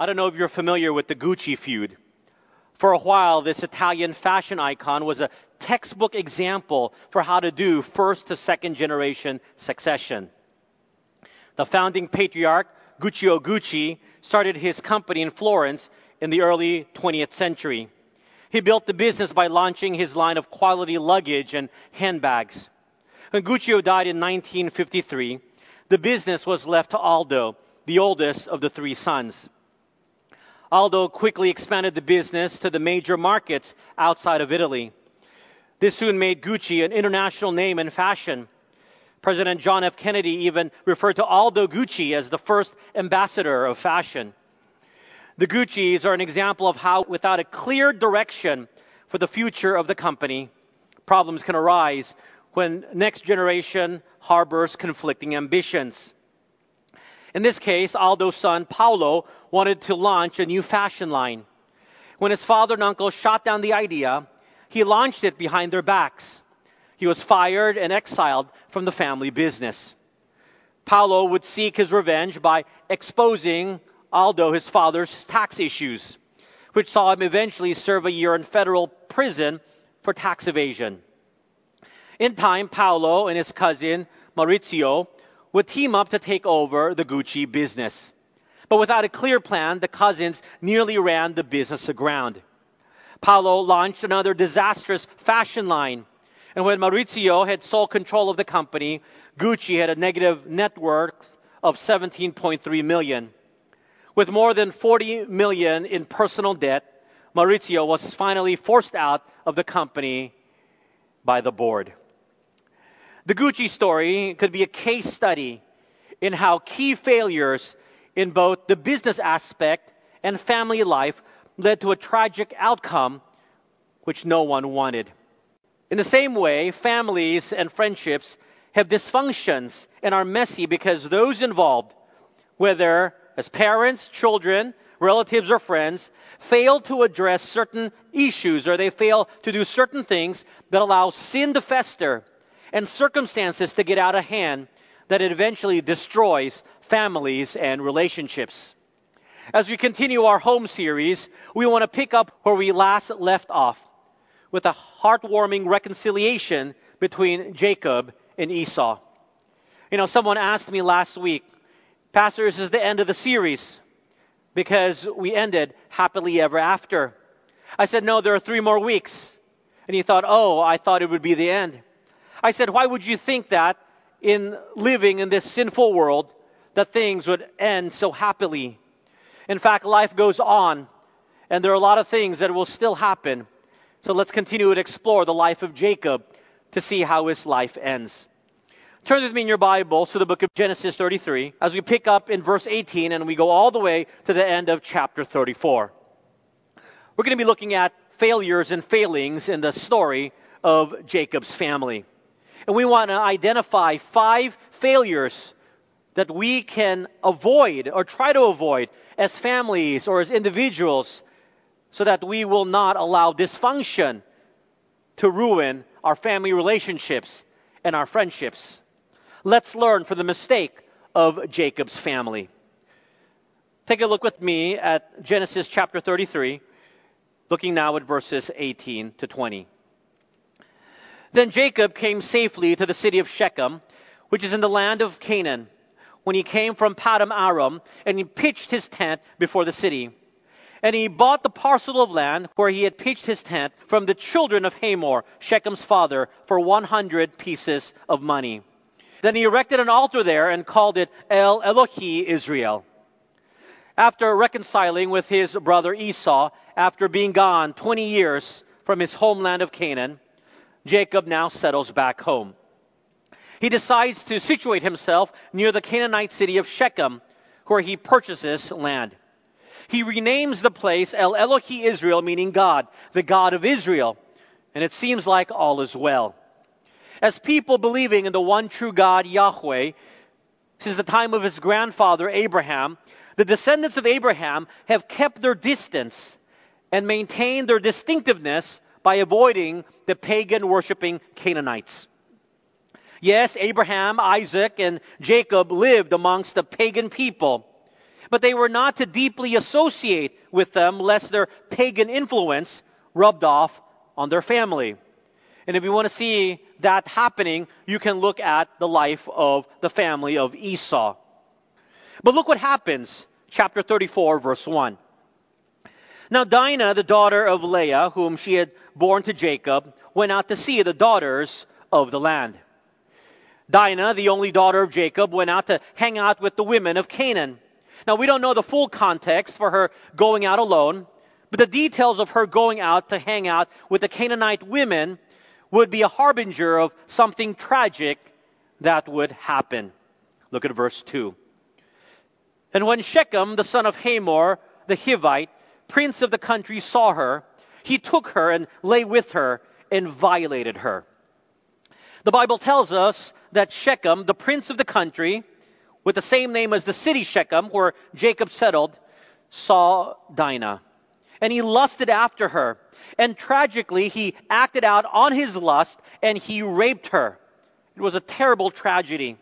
I don't know if you're familiar with the Gucci feud. For a while, this Italian fashion icon was a textbook example for how to do first to second generation succession. The founding patriarch, Guccio Gucci, started his company in Florence in the early 20th century. He built the business by launching his line of quality luggage and handbags. When Guccio died in 1953, the business was left to Aldo, the oldest of the three sons. Aldo quickly expanded the business to the major markets outside of Italy. This soon made Gucci an international name in fashion. President John F. Kennedy even referred to Aldo Gucci as the first ambassador of fashion. The Gucci's are an example of how, without a clear direction for the future of the company, problems can arise when next generation harbors conflicting ambitions. In this case, Aldo's son, Paolo, wanted to launch a new fashion line. When his father and uncle shot down the idea, he launched it behind their backs. He was fired and exiled from the family business. Paolo would seek his revenge by exposing Aldo his father's tax issues, which saw him eventually serve a year in federal prison for tax evasion. In time, Paolo and his cousin Maurizio would team up to take over the Gucci business. But without a clear plan, the cousins nearly ran the business aground. Paolo launched another disastrous fashion line. And when Maurizio had sole control of the company, Gucci had a negative net worth of 17.3 million. With more than 40 million in personal debt, Maurizio was finally forced out of the company by the board. The Gucci story could be a case study in how key failures in both the business aspect and family life led to a tragic outcome which no one wanted. In the same way, families and friendships have dysfunctions and are messy because those involved, whether as parents, children, relatives, or friends, fail to address certain issues or they fail to do certain things that allow sin to fester and circumstances to get out of hand that eventually destroys families and relationships. As we continue our home series, we want to pick up where we last left off with a heartwarming reconciliation between Jacob and Esau. You know, someone asked me last week, Pastor, this is the end of the series because we ended happily ever after. I said, no, there are three more weeks. And he thought, oh, I thought it would be the end. I said, why would you think that in living in this sinful world that things would end so happily? In fact, life goes on and there are a lot of things that will still happen. So let's continue to explore the life of Jacob to see how his life ends. Turn with me in your Bibles to the book of Genesis 33 as we pick up in verse 18 and we go all the way to the end of chapter 34. We're going to be looking at failures and failings in the story of Jacob's family. And we want to identify five failures that we can avoid or try to avoid as families or as individuals so that we will not allow dysfunction to ruin our family relationships and our friendships. Let's learn from the mistake of Jacob's family. Take a look with me at Genesis chapter 33, looking now at verses 18 to 20. Then Jacob came safely to the city of Shechem, which is in the land of Canaan, when he came from Padan Aram, and he pitched his tent before the city. And he bought the parcel of land where he had pitched his tent from the children of Hamor, Shechem's father, for 100 pieces of money. Then he erected an altar there and called it El Elohe Israel. After reconciling with his brother Esau, after being gone 20 years from his homeland of Canaan, Jacob now settles back home. He decides to situate himself near the Canaanite city of Shechem, where he purchases land. He renames the place El Elohe Israel, meaning God, the God of Israel. And it seems like all is well. As people believing in the one true God, Yahweh, since the time of his grandfather Abraham, the descendants of Abraham have kept their distance and maintained their distinctiveness by avoiding the pagan worshiping Canaanites. Yes, Abraham, Isaac, and Jacob lived amongst the pagan people. But they were not to deeply associate with them lest their pagan influence rubbed off on their family. And if you want to see that happening, you can look at the life of the family of Esau. But look what happens. Chapter 34, verse 1. Now Dinah, the daughter of Leah, whom she had borne to Jacob, went out to see the daughters of the land. Dinah, the only daughter of Jacob, went out to hang out with the women of Canaan. Now we don't know the full context for her going out alone, but the details of her going out to hang out with the Canaanite women would be a harbinger of something tragic that would happen. Look at verse 2. And when Shechem, the son of Hamor, the Hivite, prince of the country, saw her, he took her and lay with her and violated her. The Bible tells us that Shechem, the prince of the country, with the same name as the city Shechem, where Jacob settled, saw Dinah. And he lusted after her. And tragically, he acted out on his lust and he raped her. It was a terrible tragedy.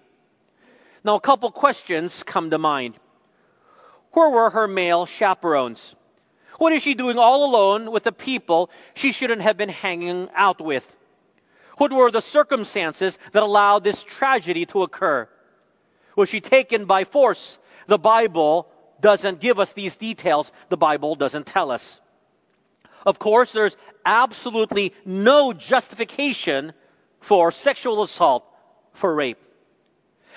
Now, a couple questions come to mind. Where were her male chaperones? What is she doing all alone with the people she shouldn't have been hanging out with? What were the circumstances that allowed this tragedy to occur? Was she taken by force? The Bible doesn't give us these details. The Bible doesn't tell us. Of course, there's absolutely no justification for sexual assault, for rape.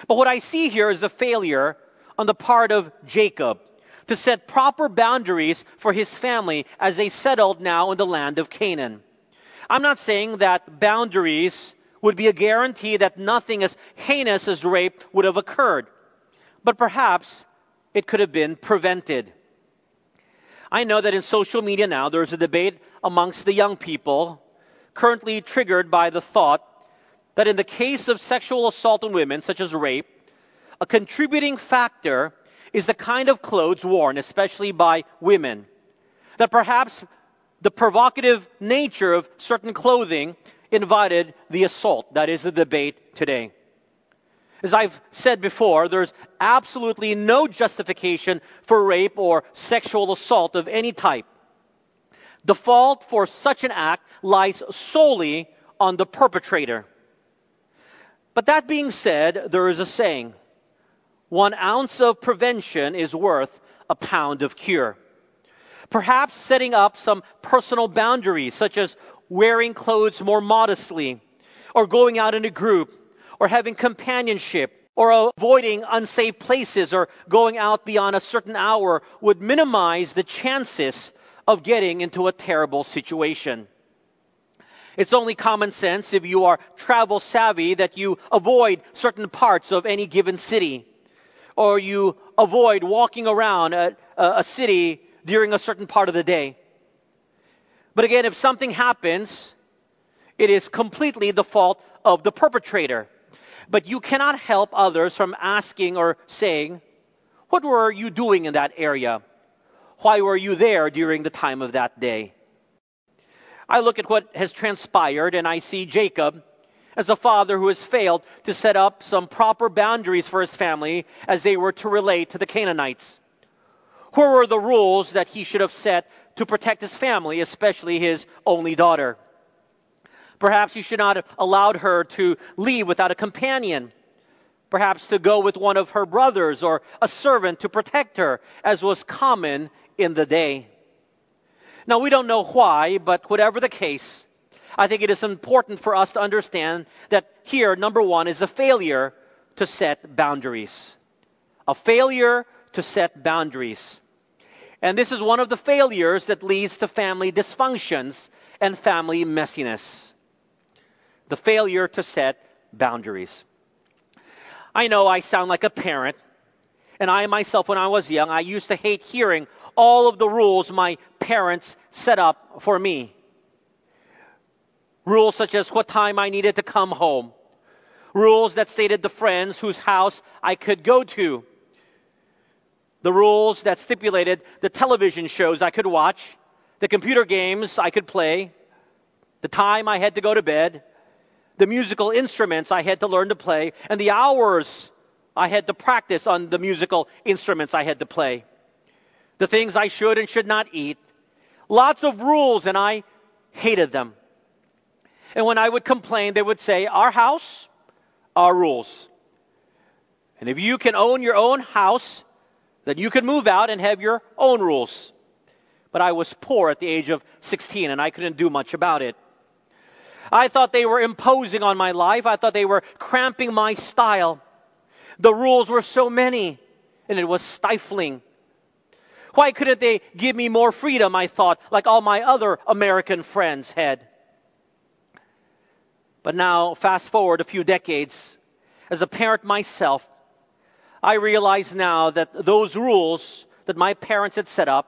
But what I see here is a failure on the part of Jacob to set proper boundaries for his family as they settled now in the land of Canaan. I'm not saying that boundaries would be a guarantee that nothing as heinous as rape would have occurred, but perhaps it could have been prevented. I know that in social media now there's a debate amongst the young people currently triggered by the thought that in the case of sexual assault on women, such as rape, a contributing factor is the kind of clothes worn, especially by women. That perhaps the provocative nature of certain clothing invited the assault. That is the debate today. As I've said before, there's absolutely no justification for rape or sexual assault of any type. The fault for such an act lies solely on the perpetrator. But that being said, there is a saying one ounce of prevention is worth a pound of cure. Perhaps setting up some personal boundaries, such as wearing clothes more modestly, or going out in a group, or having companionship, or avoiding unsafe places, or going out beyond a certain hour would minimize the chances of getting into a terrible situation. It's only common sense if you are travel savvy that you avoid certain parts of any given city or you avoid walking around a, a city during a certain part of the day. But again, if something happens, it is completely the fault of the perpetrator. But you cannot help others from asking or saying, What were you doing in that area? Why were you there during the time of that day? I look at what has transpired and I see Jacob as a father who has failed to set up some proper boundaries for his family as they were to relate to the Canaanites. Where were the rules that he should have set to protect his family, especially his only daughter? Perhaps he should not have allowed her to leave without a companion. Perhaps to go with one of her brothers or a servant to protect her, as was common in the day. Now we don't know why, but whatever the case, I think it is important for us to understand that here, number one, is a failure to set boundaries. A failure to set boundaries. And this is one of the failures that leads to family dysfunctions and family messiness. The failure to set boundaries. I know I sound like a parent, and I myself, when I was young, I used to hate hearing all of the rules my parents set up for me. Rules such as what time I needed to come home. Rules that stated the friends whose house I could go to. The rules that stipulated the television shows I could watch, the computer games I could play, the time I had to go to bed, the musical instruments I had to learn to play, and the hours I had to practice on the musical instruments I had to play. The things I should and should not eat. Lots of rules, and I hated them. And when I would complain, they would say, Our house, our rules. And if you can own your own house, then you can move out and have your own rules. But I was poor at the age of 16 and I couldn't do much about it. I thought they were imposing on my life. I thought they were cramping my style. The rules were so many and it was stifling. Why couldn't they give me more freedom, I thought, like all my other American friends had? But now, fast forward a few decades, as a parent myself, I realize now that those rules that my parents had set up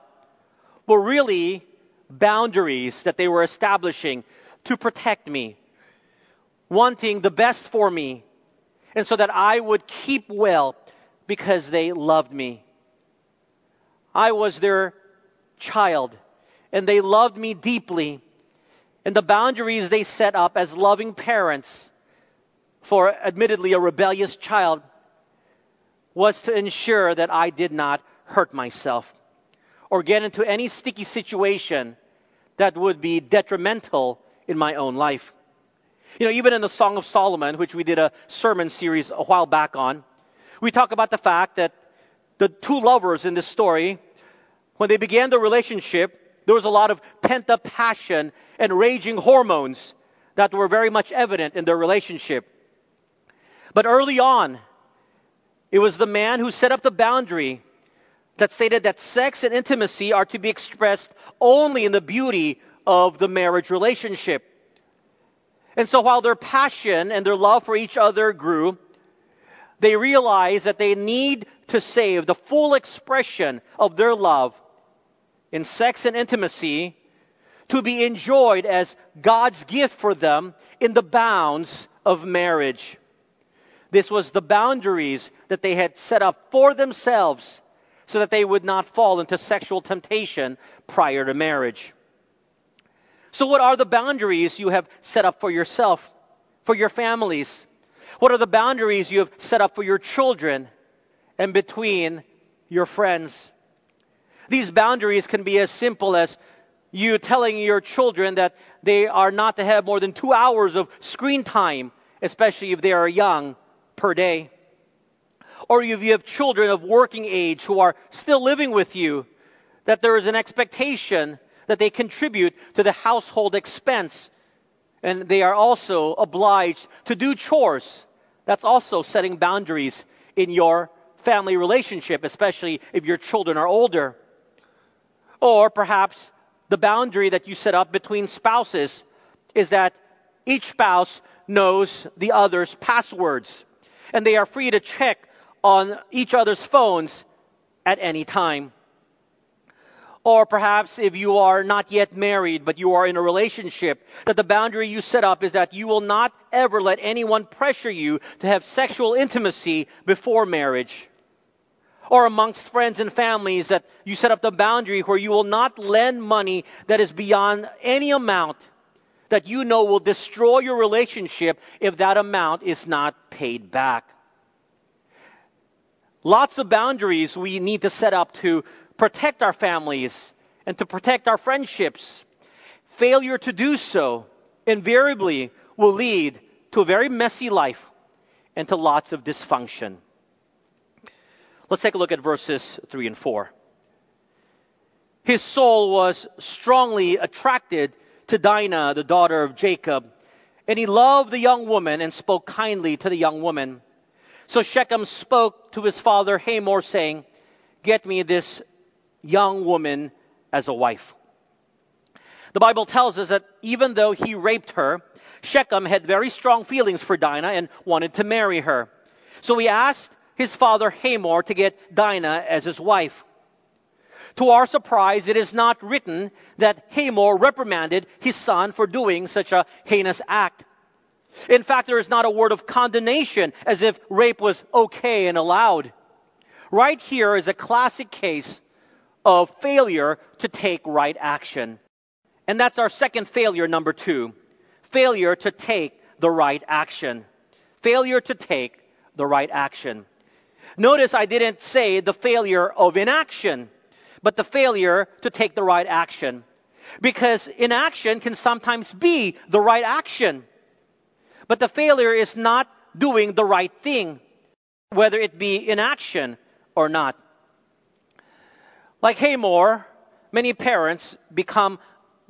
were really boundaries that they were establishing to protect me, wanting the best for me, and so that I would keep well because they loved me. I was their child, and they loved me deeply. And the boundaries they set up as loving parents for admittedly a rebellious child was to ensure that I did not hurt myself or get into any sticky situation that would be detrimental in my own life. You know, even in the Song of Solomon, which we did a sermon series a while back on, we talk about the fact that the two lovers in this story, when they began the relationship, there was a lot of pent up passion and raging hormones that were very much evident in their relationship. But early on, it was the man who set up the boundary that stated that sex and intimacy are to be expressed only in the beauty of the marriage relationship. And so while their passion and their love for each other grew, they realized that they need to save the full expression of their love in sex and intimacy to be enjoyed as God's gift for them in the bounds of marriage. This was the boundaries that they had set up for themselves so that they would not fall into sexual temptation prior to marriage. So what are the boundaries you have set up for yourself, for your families? What are the boundaries you have set up for your children and between your friends? These boundaries can be as simple as you telling your children that they are not to have more than two hours of screen time, especially if they are young, per day. Or if you have children of working age who are still living with you, that there is an expectation that they contribute to the household expense. And they are also obliged to do chores. That's also setting boundaries in your family relationship, especially if your children are older. Or perhaps the boundary that you set up between spouses is that each spouse knows the other's passwords and they are free to check on each other's phones at any time. Or perhaps if you are not yet married, but you are in a relationship, that the boundary you set up is that you will not ever let anyone pressure you to have sexual intimacy before marriage. Or amongst friends and families that you set up the boundary where you will not lend money that is beyond any amount that you know will destroy your relationship if that amount is not paid back. Lots of boundaries we need to set up to protect our families and to protect our friendships. Failure to do so invariably will lead to a very messy life and to lots of dysfunction. Let's take a look at verses 3 and 4. His soul was strongly attracted to Dinah, the daughter of Jacob. And he loved the young woman and spoke kindly to the young woman. So Shechem spoke to his father Hamor, saying, Get me this young woman as a wife. The Bible tells us that even though he raped her, Shechem had very strong feelings for Dinah and wanted to marry her. So he asked his father Hamor to get Dinah as his wife. To our surprise, it is not written that Hamor reprimanded his son for doing such a heinous act. In fact, there is not a word of condemnation as if rape was okay and allowed. Right here is a classic case of failure to take right action. And that's our second failure, number two. Failure to take the right action. Failure to take the right action. Notice I didn't say the failure of inaction, but the failure to take the right action. Because inaction can sometimes be the right action. But the failure is not doing the right thing, whether it be inaction or not. Like Hamor, many parents become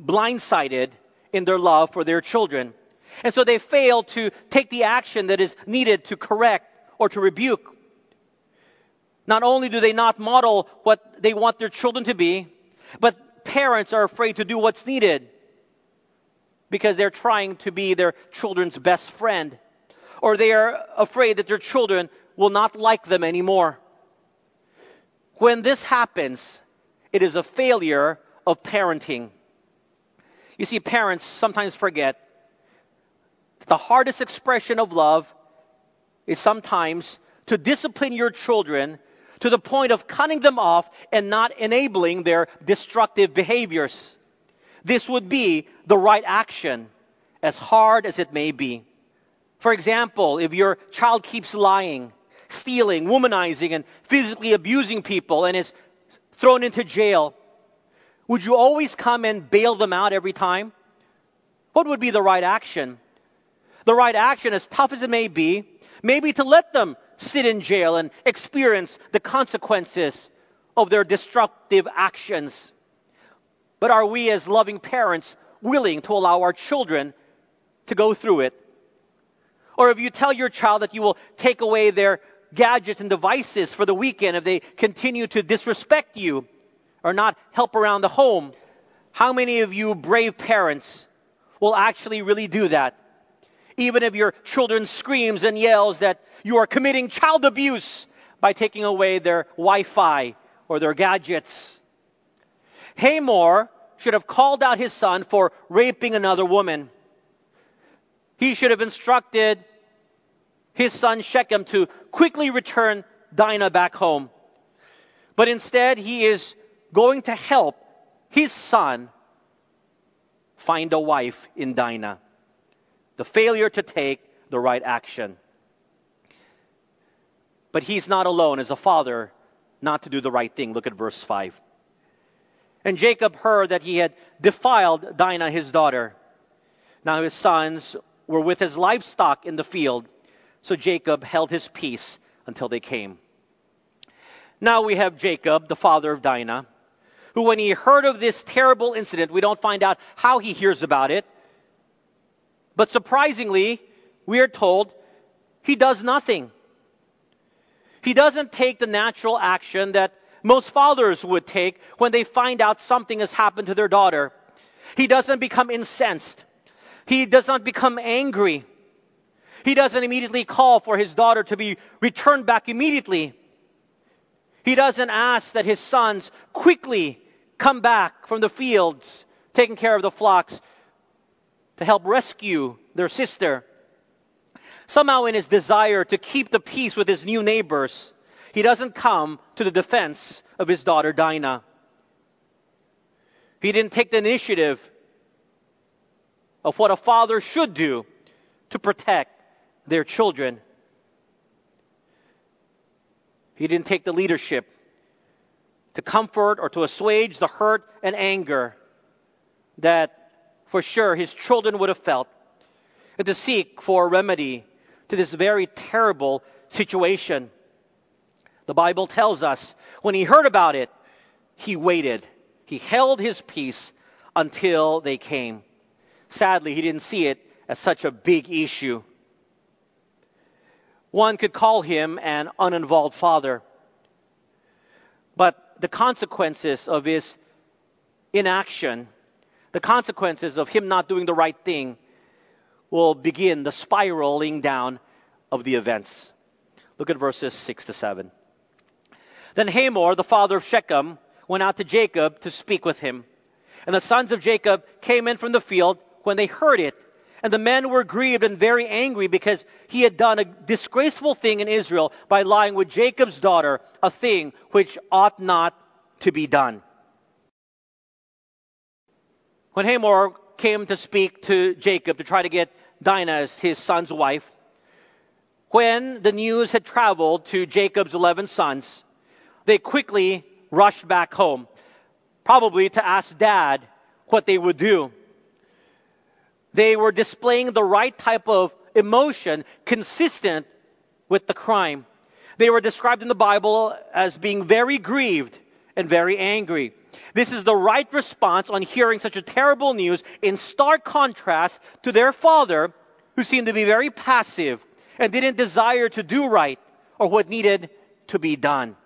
blindsided in their love for their children. And so they fail to take the action that is needed to correct or to rebuke. Not only do they not model what they want their children to be, but parents are afraid to do what's needed because they're trying to be their children's best friend. Or they are afraid that their children will not like them anymore. When this happens, it is a failure of parenting. You see, parents sometimes forget that the hardest expression of love is sometimes to discipline your children to the point of cutting them off and not enabling their destructive behaviors. This would be the right action, as hard as it may be. For example, if your child keeps lying, stealing, womanizing, and physically abusing people and is thrown into jail, would you always come and bail them out every time? What would be the right action? The right action, as tough as it may be, maybe to let them sit in jail and experience the consequences of their destructive actions. But are we, as loving parents, willing to allow our children to go through it? Or if you tell your child that you will take away their gadgets and devices for the weekend if they continue to disrespect you or not help around the home, how many of you brave parents will actually really do that? Even if your children screams and yells that you are committing child abuse by taking away their Wi-Fi or their gadgets. Hamor should have called out his son for raping another woman. He should have instructed his son Shechem to quickly return Dinah back home. But instead, he is going to help his son find a wife in Dinah. The failure to take the right action. But he's not alone as a father not to do the right thing. Look at verse 5. And Jacob heard that he had defiled Dinah, his daughter. Now his sons were with his livestock in the field, so Jacob held his peace until they came. Now we have Jacob, the father of Dinah, who when he heard of this terrible incident, we don't find out how he hears about it, but surprisingly, we are told he does nothing. He doesn't take the natural action that most fathers would take when they find out something has happened to their daughter. He doesn't become incensed. He does not become angry. He doesn't immediately call for his daughter to be returned back immediately. He doesn't ask that his sons quickly come back from the fields, taking care of the flocks, to help rescue their sister. Somehow, in his desire to keep the peace with his new neighbors, he doesn't come to the defense of his daughter Dinah. He didn't take the initiative of what a father should do to protect their children. He didn't take the leadership to comfort or to assuage the hurt and anger that for sure his children would have felt and to seek for a remedy to this very terrible situation. The Bible tells us when he heard about it, he waited. He held his peace until they came. Sadly, he didn't see it as such a big issue. One could call him an uninvolved father. But the consequences of his inaction, the consequences of him not doing the right thing, will begin the spiraling down of the events. Look at verses 6 to 7. Then Hamor, the father of Shechem, went out to Jacob to speak with him. And the sons of Jacob came in from the field when they heard it. And the men were grieved and very angry because he had done a disgraceful thing in Israel by lying with Jacob's daughter, a thing which ought not to be done. When Hamor came to speak to Jacob to try to get Dinah as his son's wife. When the news had traveled to Jacob's 11 sons, they quickly rushed back home, probably to ask dad what they would do. They were displaying the right type of emotion consistent with the crime. They were described in the Bible as being very grieved and very angry. This is the right response on hearing such a terrible news in stark contrast to their father, who seemed to be very passive and didn't desire to do right or what needed to be done.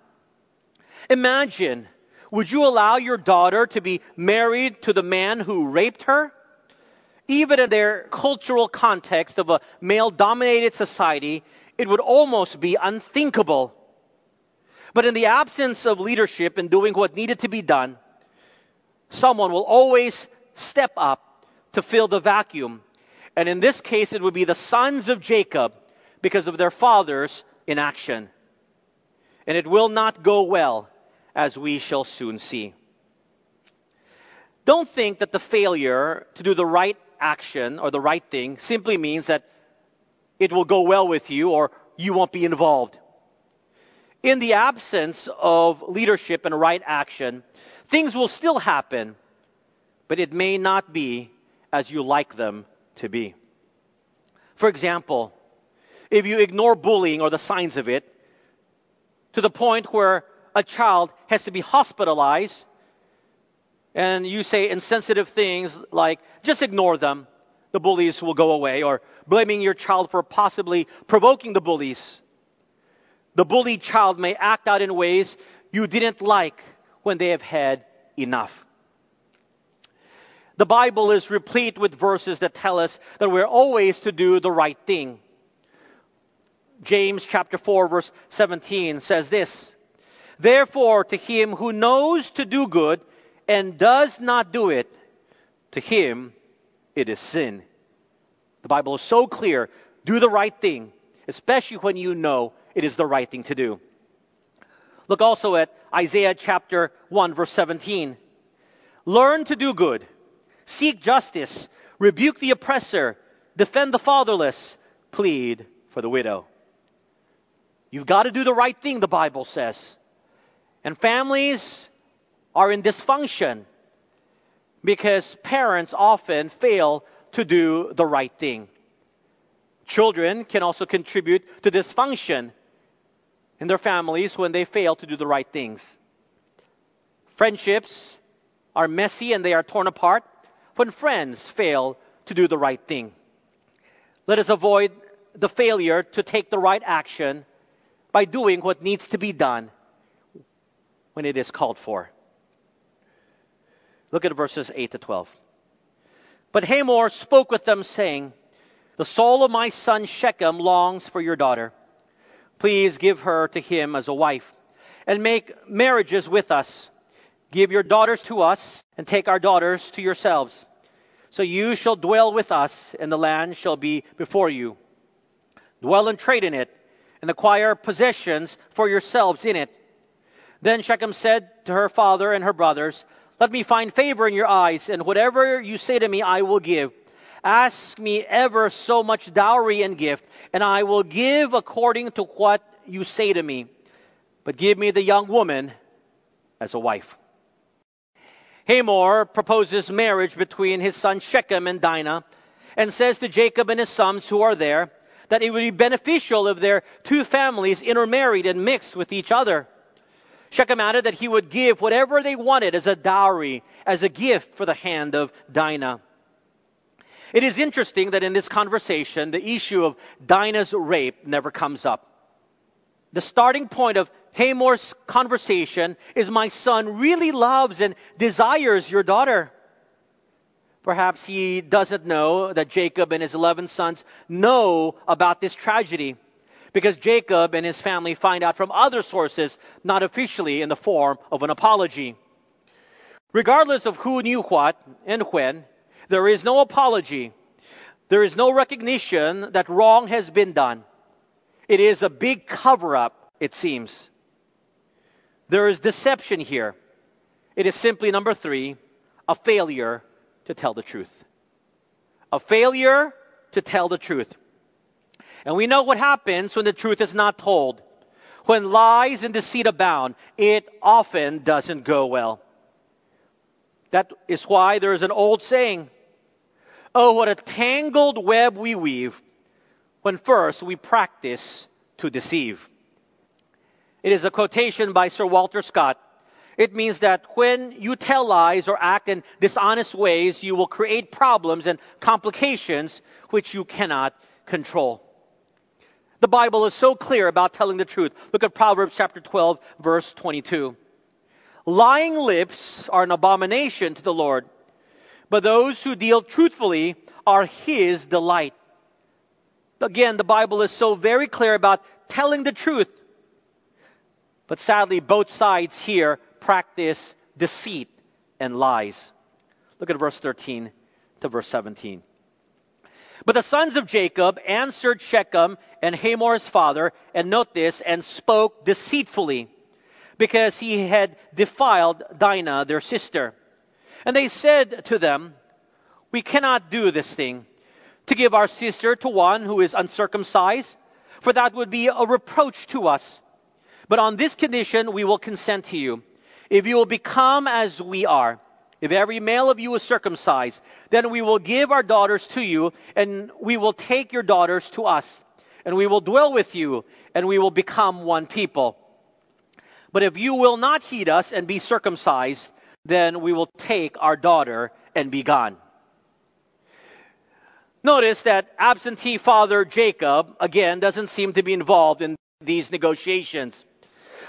Imagine, would you allow your daughter to be married to the man who raped her? Even in their cultural context of a male dominated society, it would almost be unthinkable. But in the absence of leadership in doing what needed to be done, someone will always step up to fill the vacuum. And in this case, it would be the sons of Jacob because of their father's inaction. And it will not go well, as we shall soon see. Don't think that the failure to do the right action or the right thing simply means that it will go well with you or you won't be involved. In the absence of leadership and right action, things will still happen, but it may not be as you like them to be. For example, if you ignore bullying or the signs of it to the point where a child has to be hospitalized and you say insensitive things like, just ignore them, the bullies will go away, or blaming your child for possibly provoking the bullies. The bullied child may act out in ways you didn't like when they have had enough. The Bible is replete with verses that tell us that we're always to do the right thing. James chapter 4 verse 17 says this, Therefore to him who knows to do good and does not do it, to him it is sin. The Bible is so clear. Do the right thing, especially when you know it is the right thing to do. Look also at Isaiah chapter 1 verse 17. Learn to do good. Seek justice. Rebuke the oppressor. Defend the fatherless. Plead for the widow. You've got to do the right thing, the Bible says. And families are in dysfunction because parents often fail to do the right thing. Children can also contribute to dysfunction in their families when they fail to do the right things. Friendships are messy and they are torn apart when friends fail to do the right thing. Let us avoid the failure to take the right action by doing what needs to be done when it is called for. Look at verses 8 to 12. But Hamor spoke with them, saying, The soul of my son Shechem longs for your daughter. Please give her to him as a wife, and make marriages with us. Give your daughters to us, and take our daughters to yourselves. So you shall dwell with us, and the land shall be before you. Dwell and trade in it, and acquire possessions for yourselves in it. Then Shechem said to her father and her brothers, let me find favor in your eyes, and whatever you say to me, I will give. Ask me ever so much dowry and gift, and I will give according to what you say to me. But give me the young woman as a wife. Hamor proposes marriage between his son Shechem and Dinah, and says to Jacob and his sons who are there that it would be beneficial if their two families intermarried and mixed with each other. Shechem added that he would give whatever they wanted as a dowry, as a gift for the hand of Dinah. It is interesting that in this conversation, the issue of Dinah's rape never comes up. The starting point of Hamor's conversation is my son really loves and desires your daughter. Perhaps he doesn't know that Jacob and his 11 sons know about this tragedy because Jacob and his family find out from other sources, not officially in the form of an apology. Regardless of who knew what and when, there is no apology. There is no recognition that wrong has been done. It is a big cover up, it seems. There is deception here. It is simply number three, a failure to tell the truth. A failure to tell the truth. And we know what happens when the truth is not told. When lies and deceit abound, it often doesn't go well. That is why there is an old saying, Oh, what a tangled web we weave when first we practice to deceive. It is a quotation by Sir Walter Scott. It means that when you tell lies or act in dishonest ways, you will create problems and complications which you cannot control. The Bible is so clear about telling the truth. Look at Proverbs chapter 12, verse 22. Lying lips are an abomination to the Lord, but those who deal truthfully are his delight. Again, the Bible is so very clear about telling the truth. But sadly, both sides here practice deceit and lies. Look at verse 13 to verse 17. But the sons of Jacob answered Shechem and Hamor's father, and note this, and spoke deceitfully, because he had defiled Dinah, their sister. And they said to them, We cannot do this thing, to give our sister to one who is uncircumcised, for that would be a reproach to us. But on this condition we will consent to you. If you will become as we are, if every male of you is circumcised, then we will give our daughters to you, and we will take your daughters to us, and we will dwell with you, and we will become one people. But if you will not heed us and be circumcised, then we will take our daughter and be gone. Notice that absentee father Jacob, again, doesn't seem to be involved in these negotiations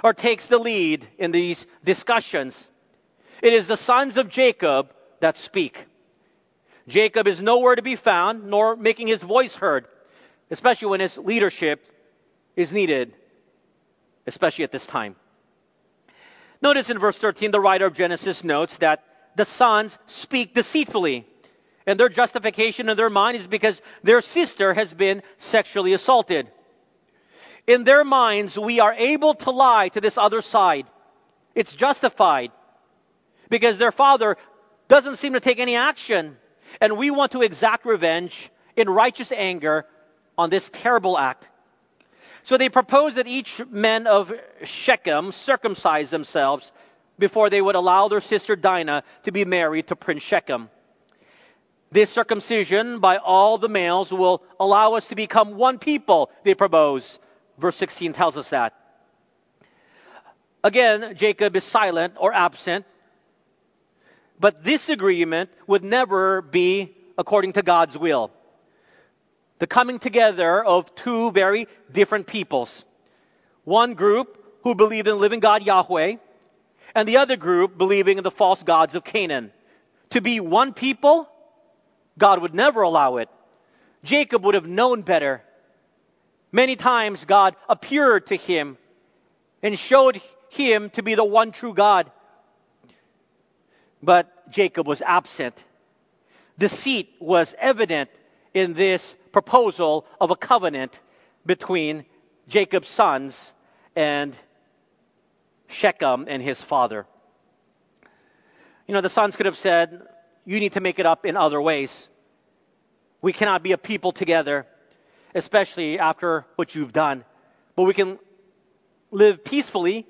or takes the lead in these discussions. It is the sons of Jacob that speak. Jacob is nowhere to be found, nor making his voice heard, especially when his leadership is needed, especially at this time. Notice in verse 13, the writer of Genesis notes that the sons speak deceitfully. And their justification in their mind is because their sister has been sexually assaulted. In their minds, we are able to lie to this other side. It's justified because their father doesn't seem to take any action. And we want to exact revenge in righteous anger on this terrible act. So they propose that each men of Shechem circumcise themselves before they would allow their sister Dinah to be married to Prince Shechem. This circumcision by all the males will allow us to become one people, they propose. Verse 16 tells us that. Again, Jacob is silent or absent but this agreement would never be according to God's will. The coming together of two very different peoples. One group who believed in living God Yahweh, and the other group believing in the false gods of Canaan. To be one people, God would never allow it. Jacob would have known better. Many times God appeared to him and showed him to be the one true God. But Jacob was absent. Deceit was evident in this proposal of a covenant between Jacob's sons and Shechem and his father. You know, the sons could have said, You need to make it up in other ways. We cannot be a people together, especially after what you've done. But we can live peacefully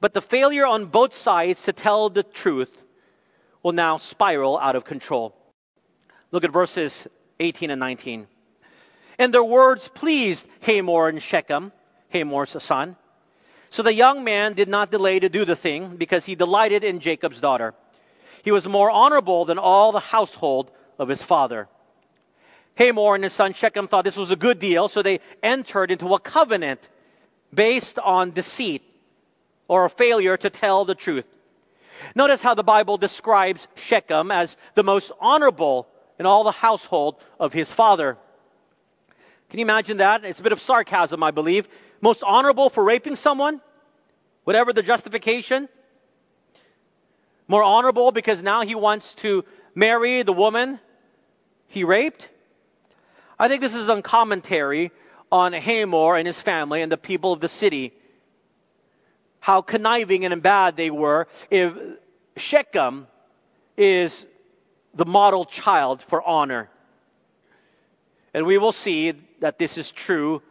but the failure on both sides to tell the truth will now spiral out of control. Look at verses 18 and 19. And their words pleased Hamor and Shechem, Hamor's son. So the young man did not delay to do the thing because he delighted in Jacob's daughter. He was more honorable than all the household of his father. Hamor and his son Shechem thought this was a good deal, so they entered into a covenant based on deceit or a failure to tell the truth. Notice how the Bible describes Shechem as the most honorable in all the household of his father. Can you imagine that? It's a bit of sarcasm, I believe. Most honorable for raping someone, whatever the justification. More honorable because now he wants to marry the woman he raped. I think this is a commentary on Hamor and his family and the people of the city how conniving and bad they were if Shechem is the model child for honor. And we will see that this is true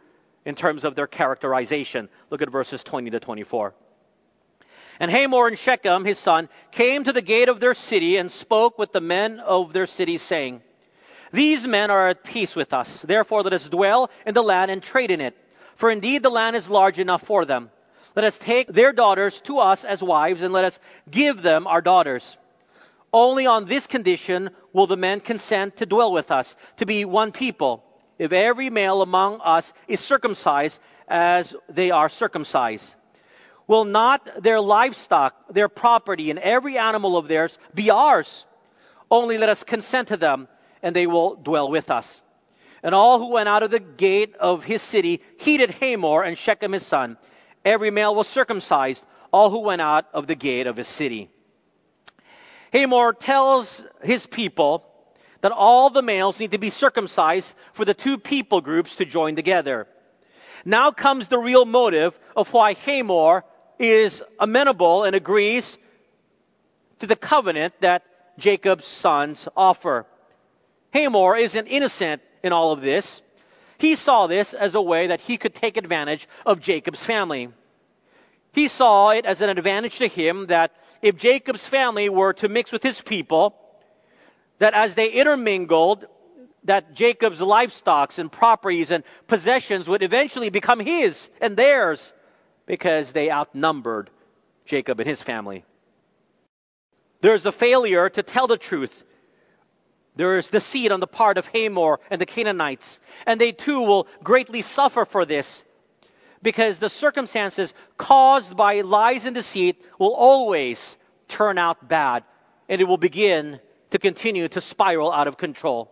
in terms of their characterization. Look at verses 20 to 24. And Hamor and Shechem, his son, came to the gate of their city and spoke with the men of their city, saying, These men are at peace with us. Therefore, let us dwell in the land and trade in it. For indeed the land is large enough for them. Let us take their daughters to us as wives, and let us give them our daughters. Only on this condition will the men consent to dwell with us, to be one people, if every male among us is circumcised as they are circumcised. Will not their livestock, their property, and every animal of theirs be ours? Only let us consent to them, and they will dwell with us. And all who went out of the gate of his city heeded Hamor and Shechem his son. Every male was circumcised, all who went out of the gate of his city. Hamor tells his people that all the males need to be circumcised for the two people groups to join together. Now comes the real motive of why Hamor is amenable and agrees to the covenant that Jacob's sons offer. Hamor isn't innocent in all of this. He saw this as a way that he could take advantage of Jacob's family. He saw it as an advantage to him that if Jacob's family were to mix with his people, that as they intermingled, that Jacob's livestock and properties and possessions would eventually become his and theirs because they outnumbered Jacob and his family. There's a failure to tell the truth. There is deceit on the part of Hamor and the Canaanites, and they too will greatly suffer for this because the circumstances caused by lies and deceit will always turn out bad and it will begin to continue to spiral out of control.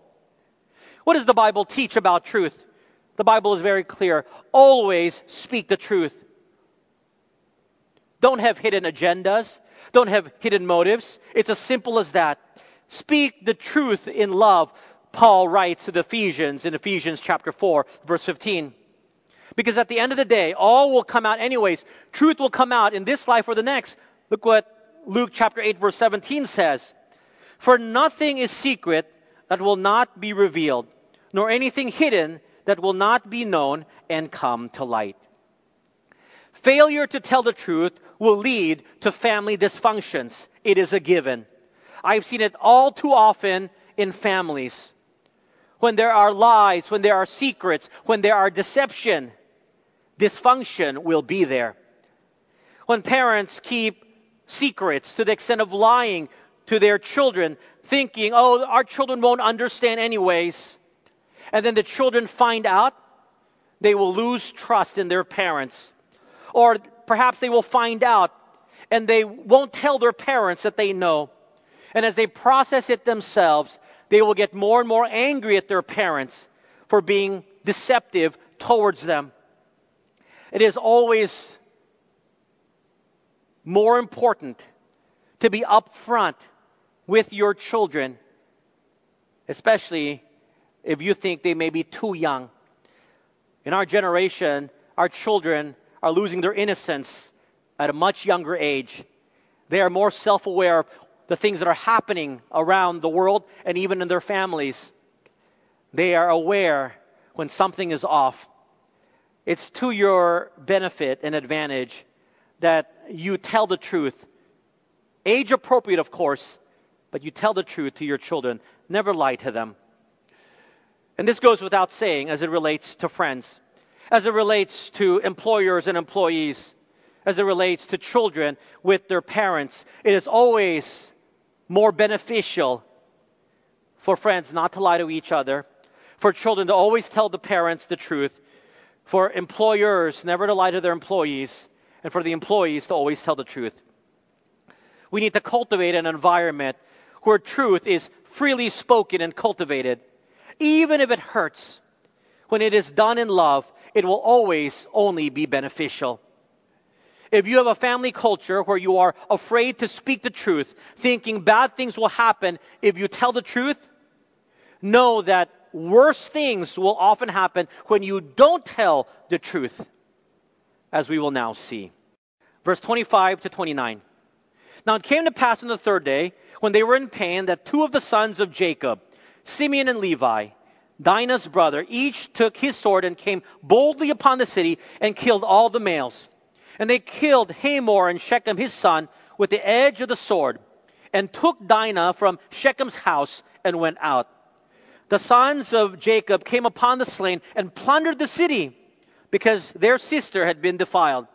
What does the Bible teach about truth? The Bible is very clear. Always speak the truth. Don't have hidden agendas. Don't have hidden motives. It's as simple as that. Speak the truth in love, Paul writes to the Ephesians in Ephesians chapter 4, verse 15. Because at the end of the day, all will come out anyways. Truth will come out in this life or the next. Look what Luke chapter 8, verse 17 says. For nothing is secret that will not be revealed, nor anything hidden that will not be known and come to light. Failure to tell the truth will lead to family dysfunctions. It is a given. I've seen it all too often in families. When there are lies, when there are secrets, when there are deception, dysfunction will be there. When parents keep secrets to the extent of lying to their children, thinking, oh, our children won't understand anyways, and then the children find out, they will lose trust in their parents. Or perhaps they will find out and they won't tell their parents that they know. And as they process it themselves, they will get more and more angry at their parents for being deceptive towards them. It is always more important to be upfront with your children, especially if you think they may be too young. In our generation, our children are losing their innocence at a much younger age. They are more self aware of the things that are happening around the world and even in their families. They are aware when something is off. It's to your benefit and advantage that you tell the truth. Age appropriate, of course, but you tell the truth to your children. Never lie to them. And this goes without saying as it relates to friends, as it relates to employers and employees, as it relates to children with their parents. It is always more beneficial for friends not to lie to each other, for children to always tell the parents the truth, for employers never to lie to their employees, and for the employees to always tell the truth. We need to cultivate an environment where truth is freely spoken and cultivated. Even if it hurts, when it is done in love, it will always only be beneficial. If you have a family culture where you are afraid to speak the truth, thinking bad things will happen if you tell the truth, know that worse things will often happen when you don't tell the truth, as we will now see. Verse 25 to 29. Now it came to pass on the third day, when they were in pain, that two of the sons of Jacob, Simeon and Levi, Dinah's brother, each took his sword and came boldly upon the city and killed all the males. And they killed Hamor and Shechem his son with the edge of the sword and took Dinah from Shechem's house and went out. The sons of Jacob came upon the slain and plundered the city because their sister had been defiled.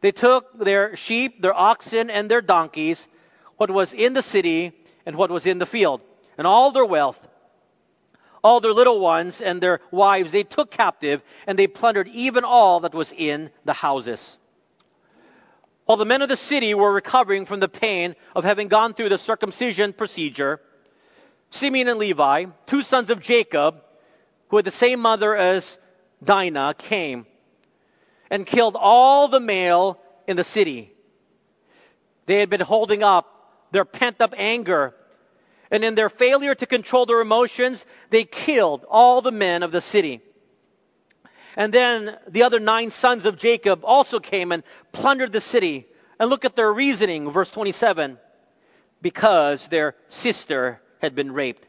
They took their sheep, their oxen, and their donkeys, what was in the city and what was in the field, and all their wealth all their little ones and their wives they took captive, and they plundered even all that was in the houses. While the men of the city were recovering from the pain of having gone through the circumcision procedure, Simeon and Levi, two sons of Jacob, who had the same mother as Dinah, came and killed all the male in the city. They had been holding up their pent up anger and in their failure to control their emotions, they killed all the men of the city. And then the other nine sons of Jacob also came and plundered the city. And look at their reasoning, verse 27. Because their sister had been raped.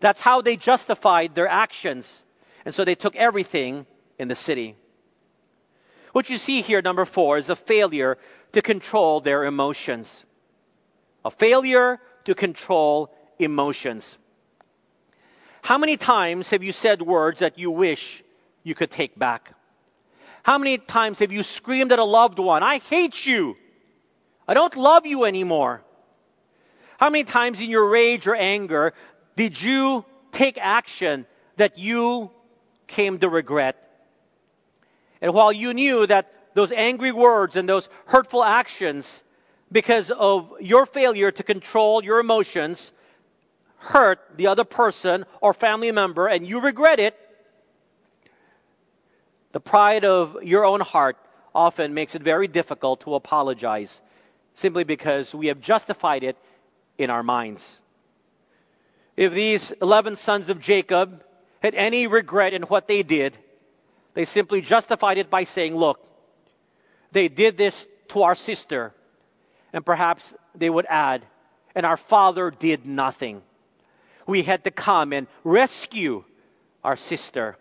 That's how they justified their actions. And so they took everything in the city. What you see here, number four, is a failure to control their emotions. A failure to control emotions. How many times have you said words that you wish you could take back? How many times have you screamed at a loved one, I hate you! I don't love you anymore. How many times in your rage or anger did you take action that you came to regret? And while you knew that those angry words and those hurtful actions, because of your failure to control your emotions, hurt the other person or family member and you regret it, the pride of your own heart often makes it very difficult to apologize simply because we have justified it in our minds. If these 11 sons of Jacob had any regret in what they did, they simply justified it by saying, look, they did this to our sister. And perhaps they would add, and our father did nothing we had to come and rescue our sister.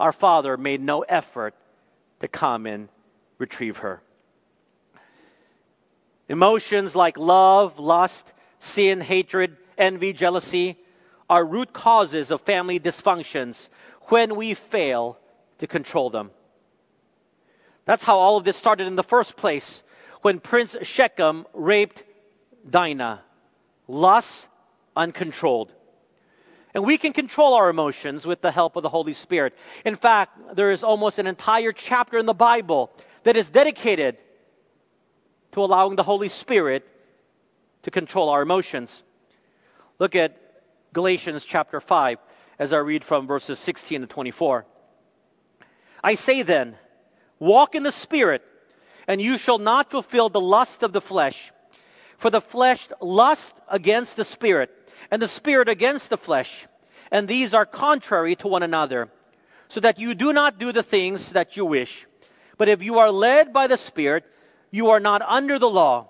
Our father made no effort to come and retrieve her. Emotions like love, lust, sin, hatred, envy, jealousy are root causes of family dysfunctions when we fail to control them. That's how all of this started in the first place when Prince Shechem raped Dinah. Lust uncontrolled. And we can control our emotions with the help of the Holy Spirit. In fact, there is almost an entire chapter in the Bible that is dedicated to allowing the Holy Spirit to control our emotions. Look at Galatians chapter 5 as I read from verses 16 to 24. I say then, walk in the Spirit, and you shall not fulfill the lust of the flesh. For the flesh lusts against the Spirit and the spirit against the flesh, and these are contrary to one another, so that you do not do the things that you wish. But if you are led by the Spirit, you are not under the law.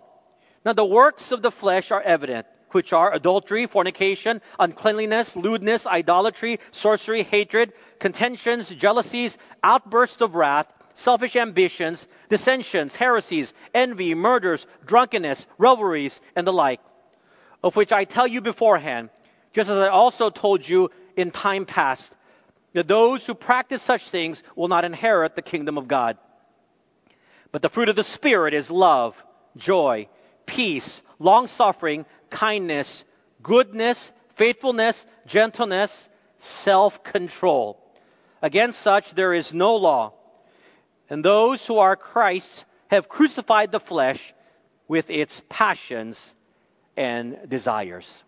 Now the works of the flesh are evident, which are adultery, fornication, uncleanliness, lewdness, idolatry, sorcery, hatred, contentions, jealousies, outbursts of wrath, selfish ambitions, dissensions, heresies, envy, murders, drunkenness, revelries, and the like of which I tell you beforehand, just as I also told you in time past, that those who practice such things will not inherit the kingdom of God. But the fruit of the Spirit is love, joy, peace, long suffering, kindness, goodness, faithfulness, gentleness, self control. Against such there is no law. And those who are Christ's have crucified the flesh with its passions and desires.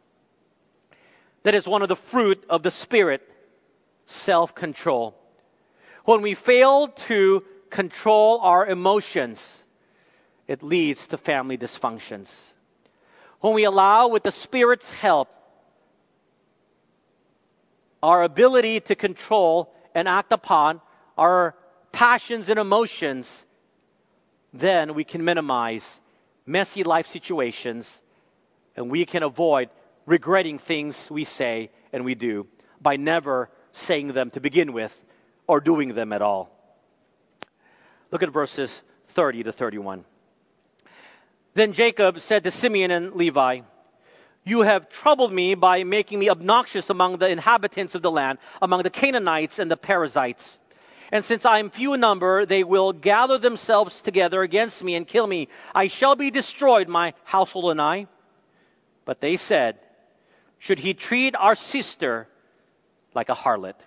That is one of the fruit of the Spirit, self control. When we fail to control our emotions, it leads to family dysfunctions. When we allow, with the Spirit's help, our ability to control and act upon our passions and emotions, then we can minimize messy life situations and we can avoid regretting things we say and we do by never saying them to begin with or doing them at all. Look at verses 30 to 31. Then Jacob said to Simeon and Levi, You have troubled me by making me obnoxious among the inhabitants of the land, among the Canaanites and the Perizzites. And since I am few in number, they will gather themselves together against me and kill me. I shall be destroyed, my household and I. But they said, Should he treat our sister like a harlot?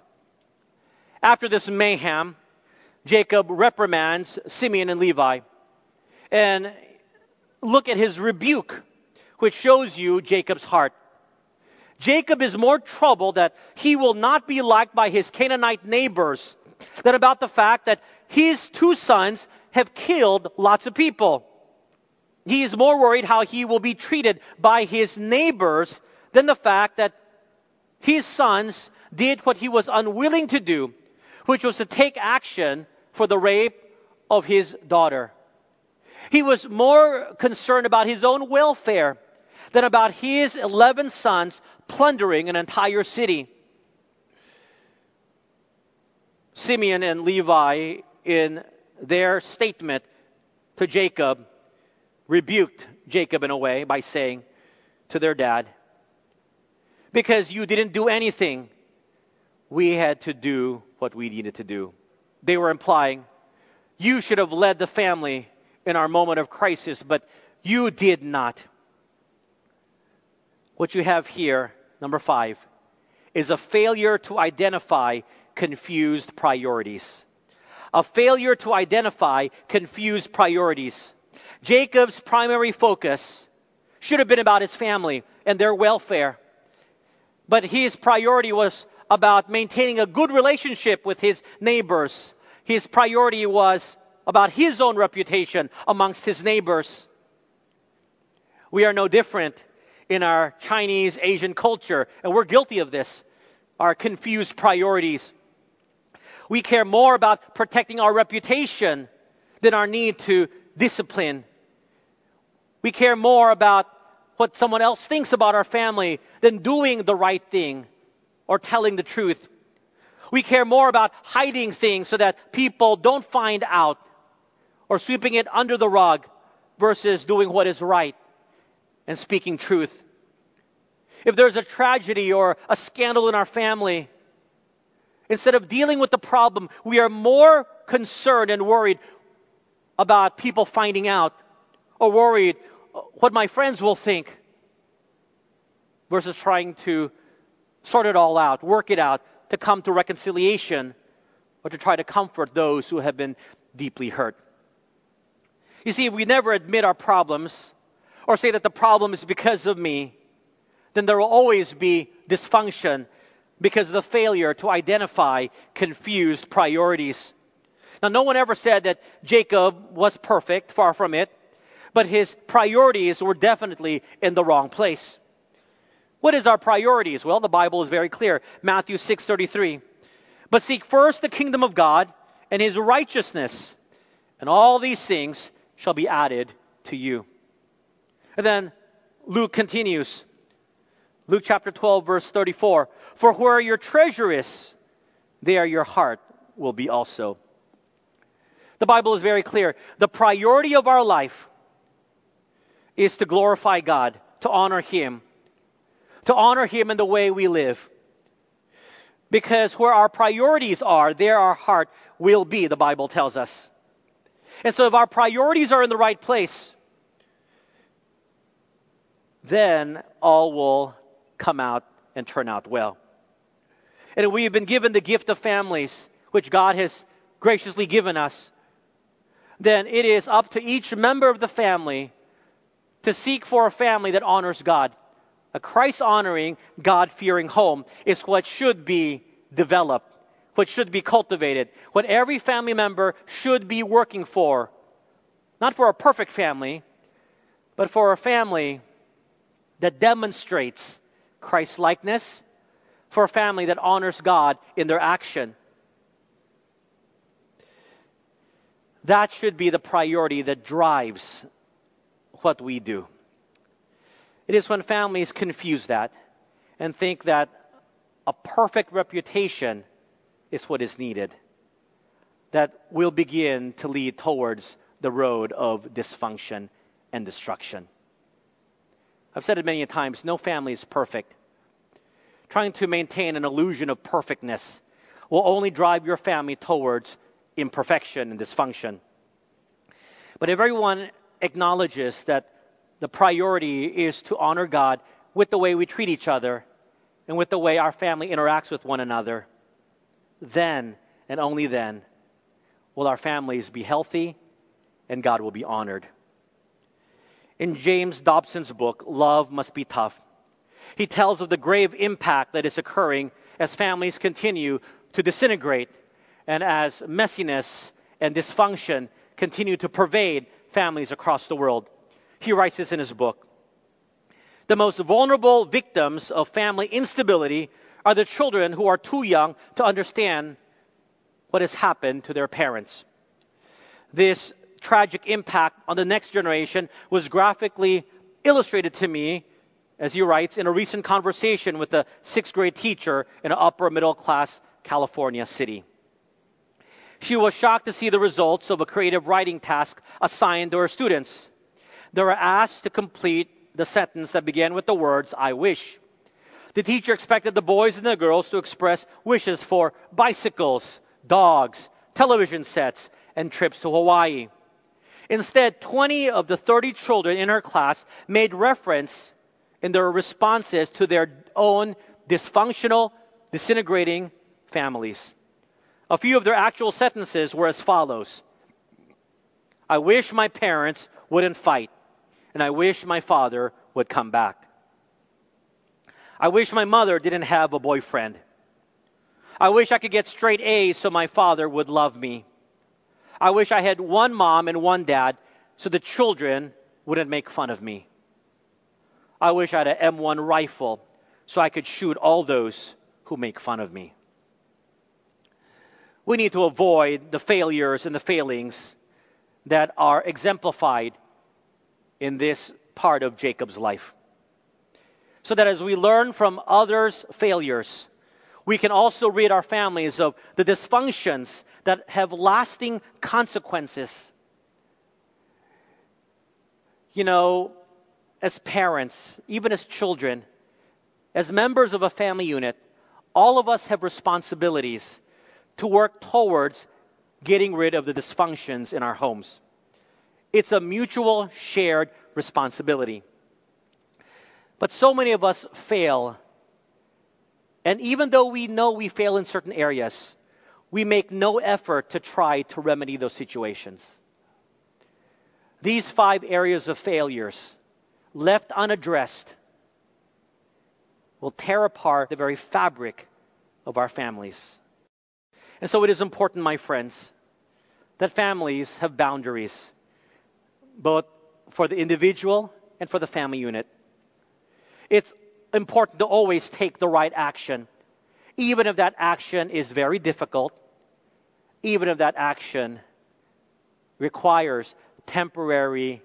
After this mayhem, Jacob reprimands Simeon and Levi. And look at his rebuke, which shows you Jacob's heart. Jacob is more troubled that he will not be liked by his Canaanite neighbors than about the fact that his two sons have killed lots of people. He is more worried how he will be treated by his neighbors than the fact that his sons did what he was unwilling to do, which was to take action for the rape of his daughter. He was more concerned about his own welfare than about his 11 sons plundering an entire city. Simeon and Levi, in their statement to Jacob, rebuked Jacob in a way by saying to their dad, Because you didn't do anything, we had to do what we needed to do. They were implying, You should have led the family in our moment of crisis, but you did not. What you have here, number five, is a failure to identify confused priorities. A failure to identify confused priorities. Jacob's primary focus should have been about his family and their welfare. But his priority was about maintaining a good relationship with his neighbors. His priority was about his own reputation amongst his neighbors. We are no different in our Chinese Asian culture, and we're guilty of this. Our confused priorities. We care more about protecting our reputation than our need to discipline. We care more about what someone else thinks about our family than doing the right thing or telling the truth. We care more about hiding things so that people don't find out or sweeping it under the rug versus doing what is right and speaking truth. If there's a tragedy or a scandal in our family, Instead of dealing with the problem, we are more concerned and worried about people finding out or worried what my friends will think versus trying to sort it all out, work it out, to come to reconciliation or to try to comfort those who have been deeply hurt. You see, if we never admit our problems or say that the problem is because of me, then there will always be dysfunction because of the failure to identify confused priorities. Now, no one ever said that Jacob was perfect, far from it, but his priorities were definitely in the wrong place. What is our priorities? Well, the Bible is very clear. Matthew 6:33. But seek first the kingdom of God and his righteousness, and all these things shall be added to you. And then Luke continues. Luke chapter 12 verse 34. For where your treasure is, there your heart will be also. The Bible is very clear. The priority of our life is to glorify God, to honor Him, to honor Him in the way we live. Because where our priorities are, there our heart will be, the Bible tells us. And so if our priorities are in the right place, then all will come out and turn out well. And we have been given the gift of families, which God has graciously given us, then it is up to each member of the family to seek for a family that honors God. A Christ honoring, God fearing home is what should be developed, what should be cultivated, what every family member should be working for. Not for a perfect family, but for a family that demonstrates Christ likeness, for a family that honors God in their action. That should be the priority that drives what we do. It is when families confuse that and think that a perfect reputation is what is needed that will begin to lead towards the road of dysfunction and destruction. I've said it many times no family is perfect. Trying to maintain an illusion of perfectness will only drive your family towards imperfection and dysfunction. But if everyone acknowledges that the priority is to honor God with the way we treat each other and with the way our family interacts with one another, then and only then will our families be healthy and God will be honored. In James Dobson's book, Love Must Be Tough, he tells of the grave impact that is occurring as families continue to disintegrate and as messiness and dysfunction continue to pervade families across the world. He writes this in his book. The most vulnerable victims of family instability are the children who are too young to understand what has happened to their parents. This tragic impact on the next generation was graphically illustrated to me, as he writes, in a recent conversation with a sixth grade teacher in an upper middle class California city. She was shocked to see the results of a creative writing task assigned to her students. They were asked to complete the sentence that began with the words, I wish. The teacher expected the boys and the girls to express wishes for bicycles, dogs, television sets, and trips to Hawaii. Instead, 20 of the 30 children in her class made reference in their responses to their own dysfunctional, disintegrating families. A few of their actual sentences were as follows I wish my parents wouldn't fight, and I wish my father would come back. I wish my mother didn't have a boyfriend. I wish I could get straight A's so my father would love me. I wish I had one mom and one dad so the children wouldn't make fun of me. I wish I had an M1 rifle so I could shoot all those who make fun of me. We need to avoid the failures and the failings that are exemplified in this part of Jacob's life. So that as we learn from others' failures, we can also rid our families of the dysfunctions that have lasting consequences. You know, as parents, even as children, as members of a family unit, all of us have responsibilities to work towards getting rid of the dysfunctions in our homes. It's a mutual shared responsibility. But so many of us fail and even though we know we fail in certain areas, we make no effort to try to remedy those situations. These five areas of failures, left unaddressed, will tear apart the very fabric of our families. And so it is important, my friends, that families have boundaries, both for the individual and for the family unit. It's important to always take the right action, even if that action is very difficult, even if that action requires temporary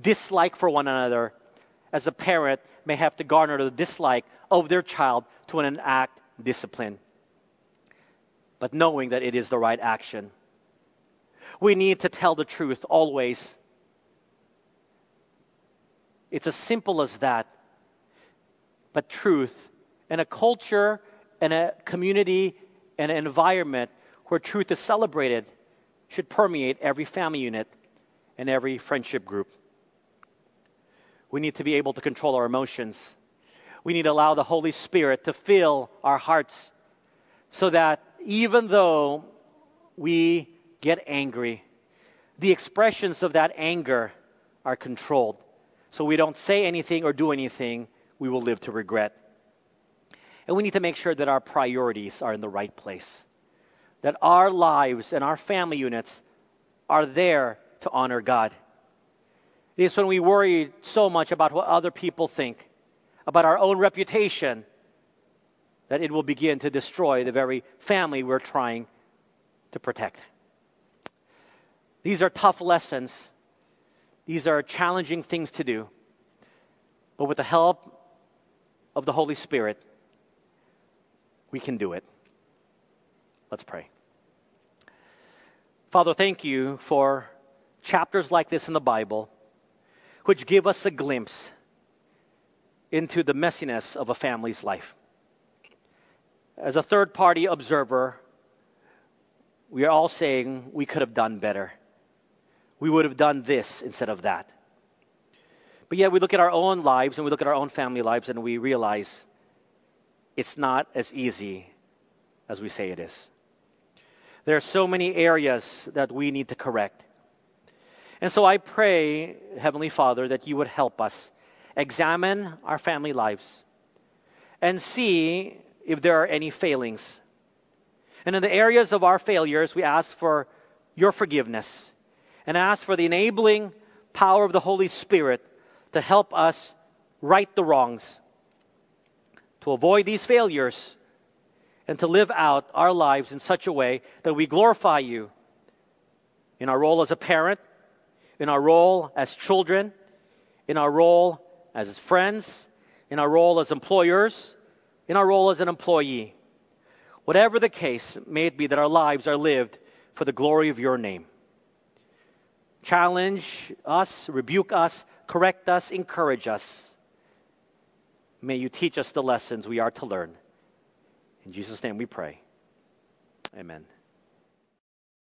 dislike for one another, as a parent may have to garner the dislike of their child to enact discipline. But knowing that it is the right action. We need to tell the truth always. It's as simple as that but truth in a culture and a community and an environment where truth is celebrated should permeate every family unit and every friendship group. We need to be able to control our emotions. We need to allow the Holy Spirit to fill our hearts so that even though we get angry, the expressions of that anger are controlled. So we don't say anything or do anything we will live to regret. And we need to make sure that our priorities are in the right place, that our lives and our family units are there to honor God. It is when we worry so much about what other people think, about our own reputation, that it will begin to destroy the very family we're trying to protect. These are tough lessons. These are challenging things to do. But with the help of the Holy Spirit, we can do it. Let's pray. Father, thank you for chapters like this in the Bible, which give us a glimpse into the messiness of a family's life. As a third party observer, we are all saying we could have done better. We would have done this instead of that. But yet we look at our own lives and we look at our own family lives and we realize it's not as easy as we say it is. There are so many areas that we need to correct. And so I pray, Heavenly Father, that you would help us examine our family lives and see if there are any failings. And in the areas of our failures, we ask for your forgiveness and ask for the enabling power of the Holy Spirit to help us right the wrongs, to avoid these failures, and to live out our lives in such a way that we glorify you in our role as a parent, in our role as children, in our role as friends, in our role as employers, in our role as an employee. Whatever the case may it be that our lives are lived for the glory of your name. Challenge us, rebuke us, correct us, encourage us. May you teach us the lessons we are to learn. In Jesus' name we pray. Amen.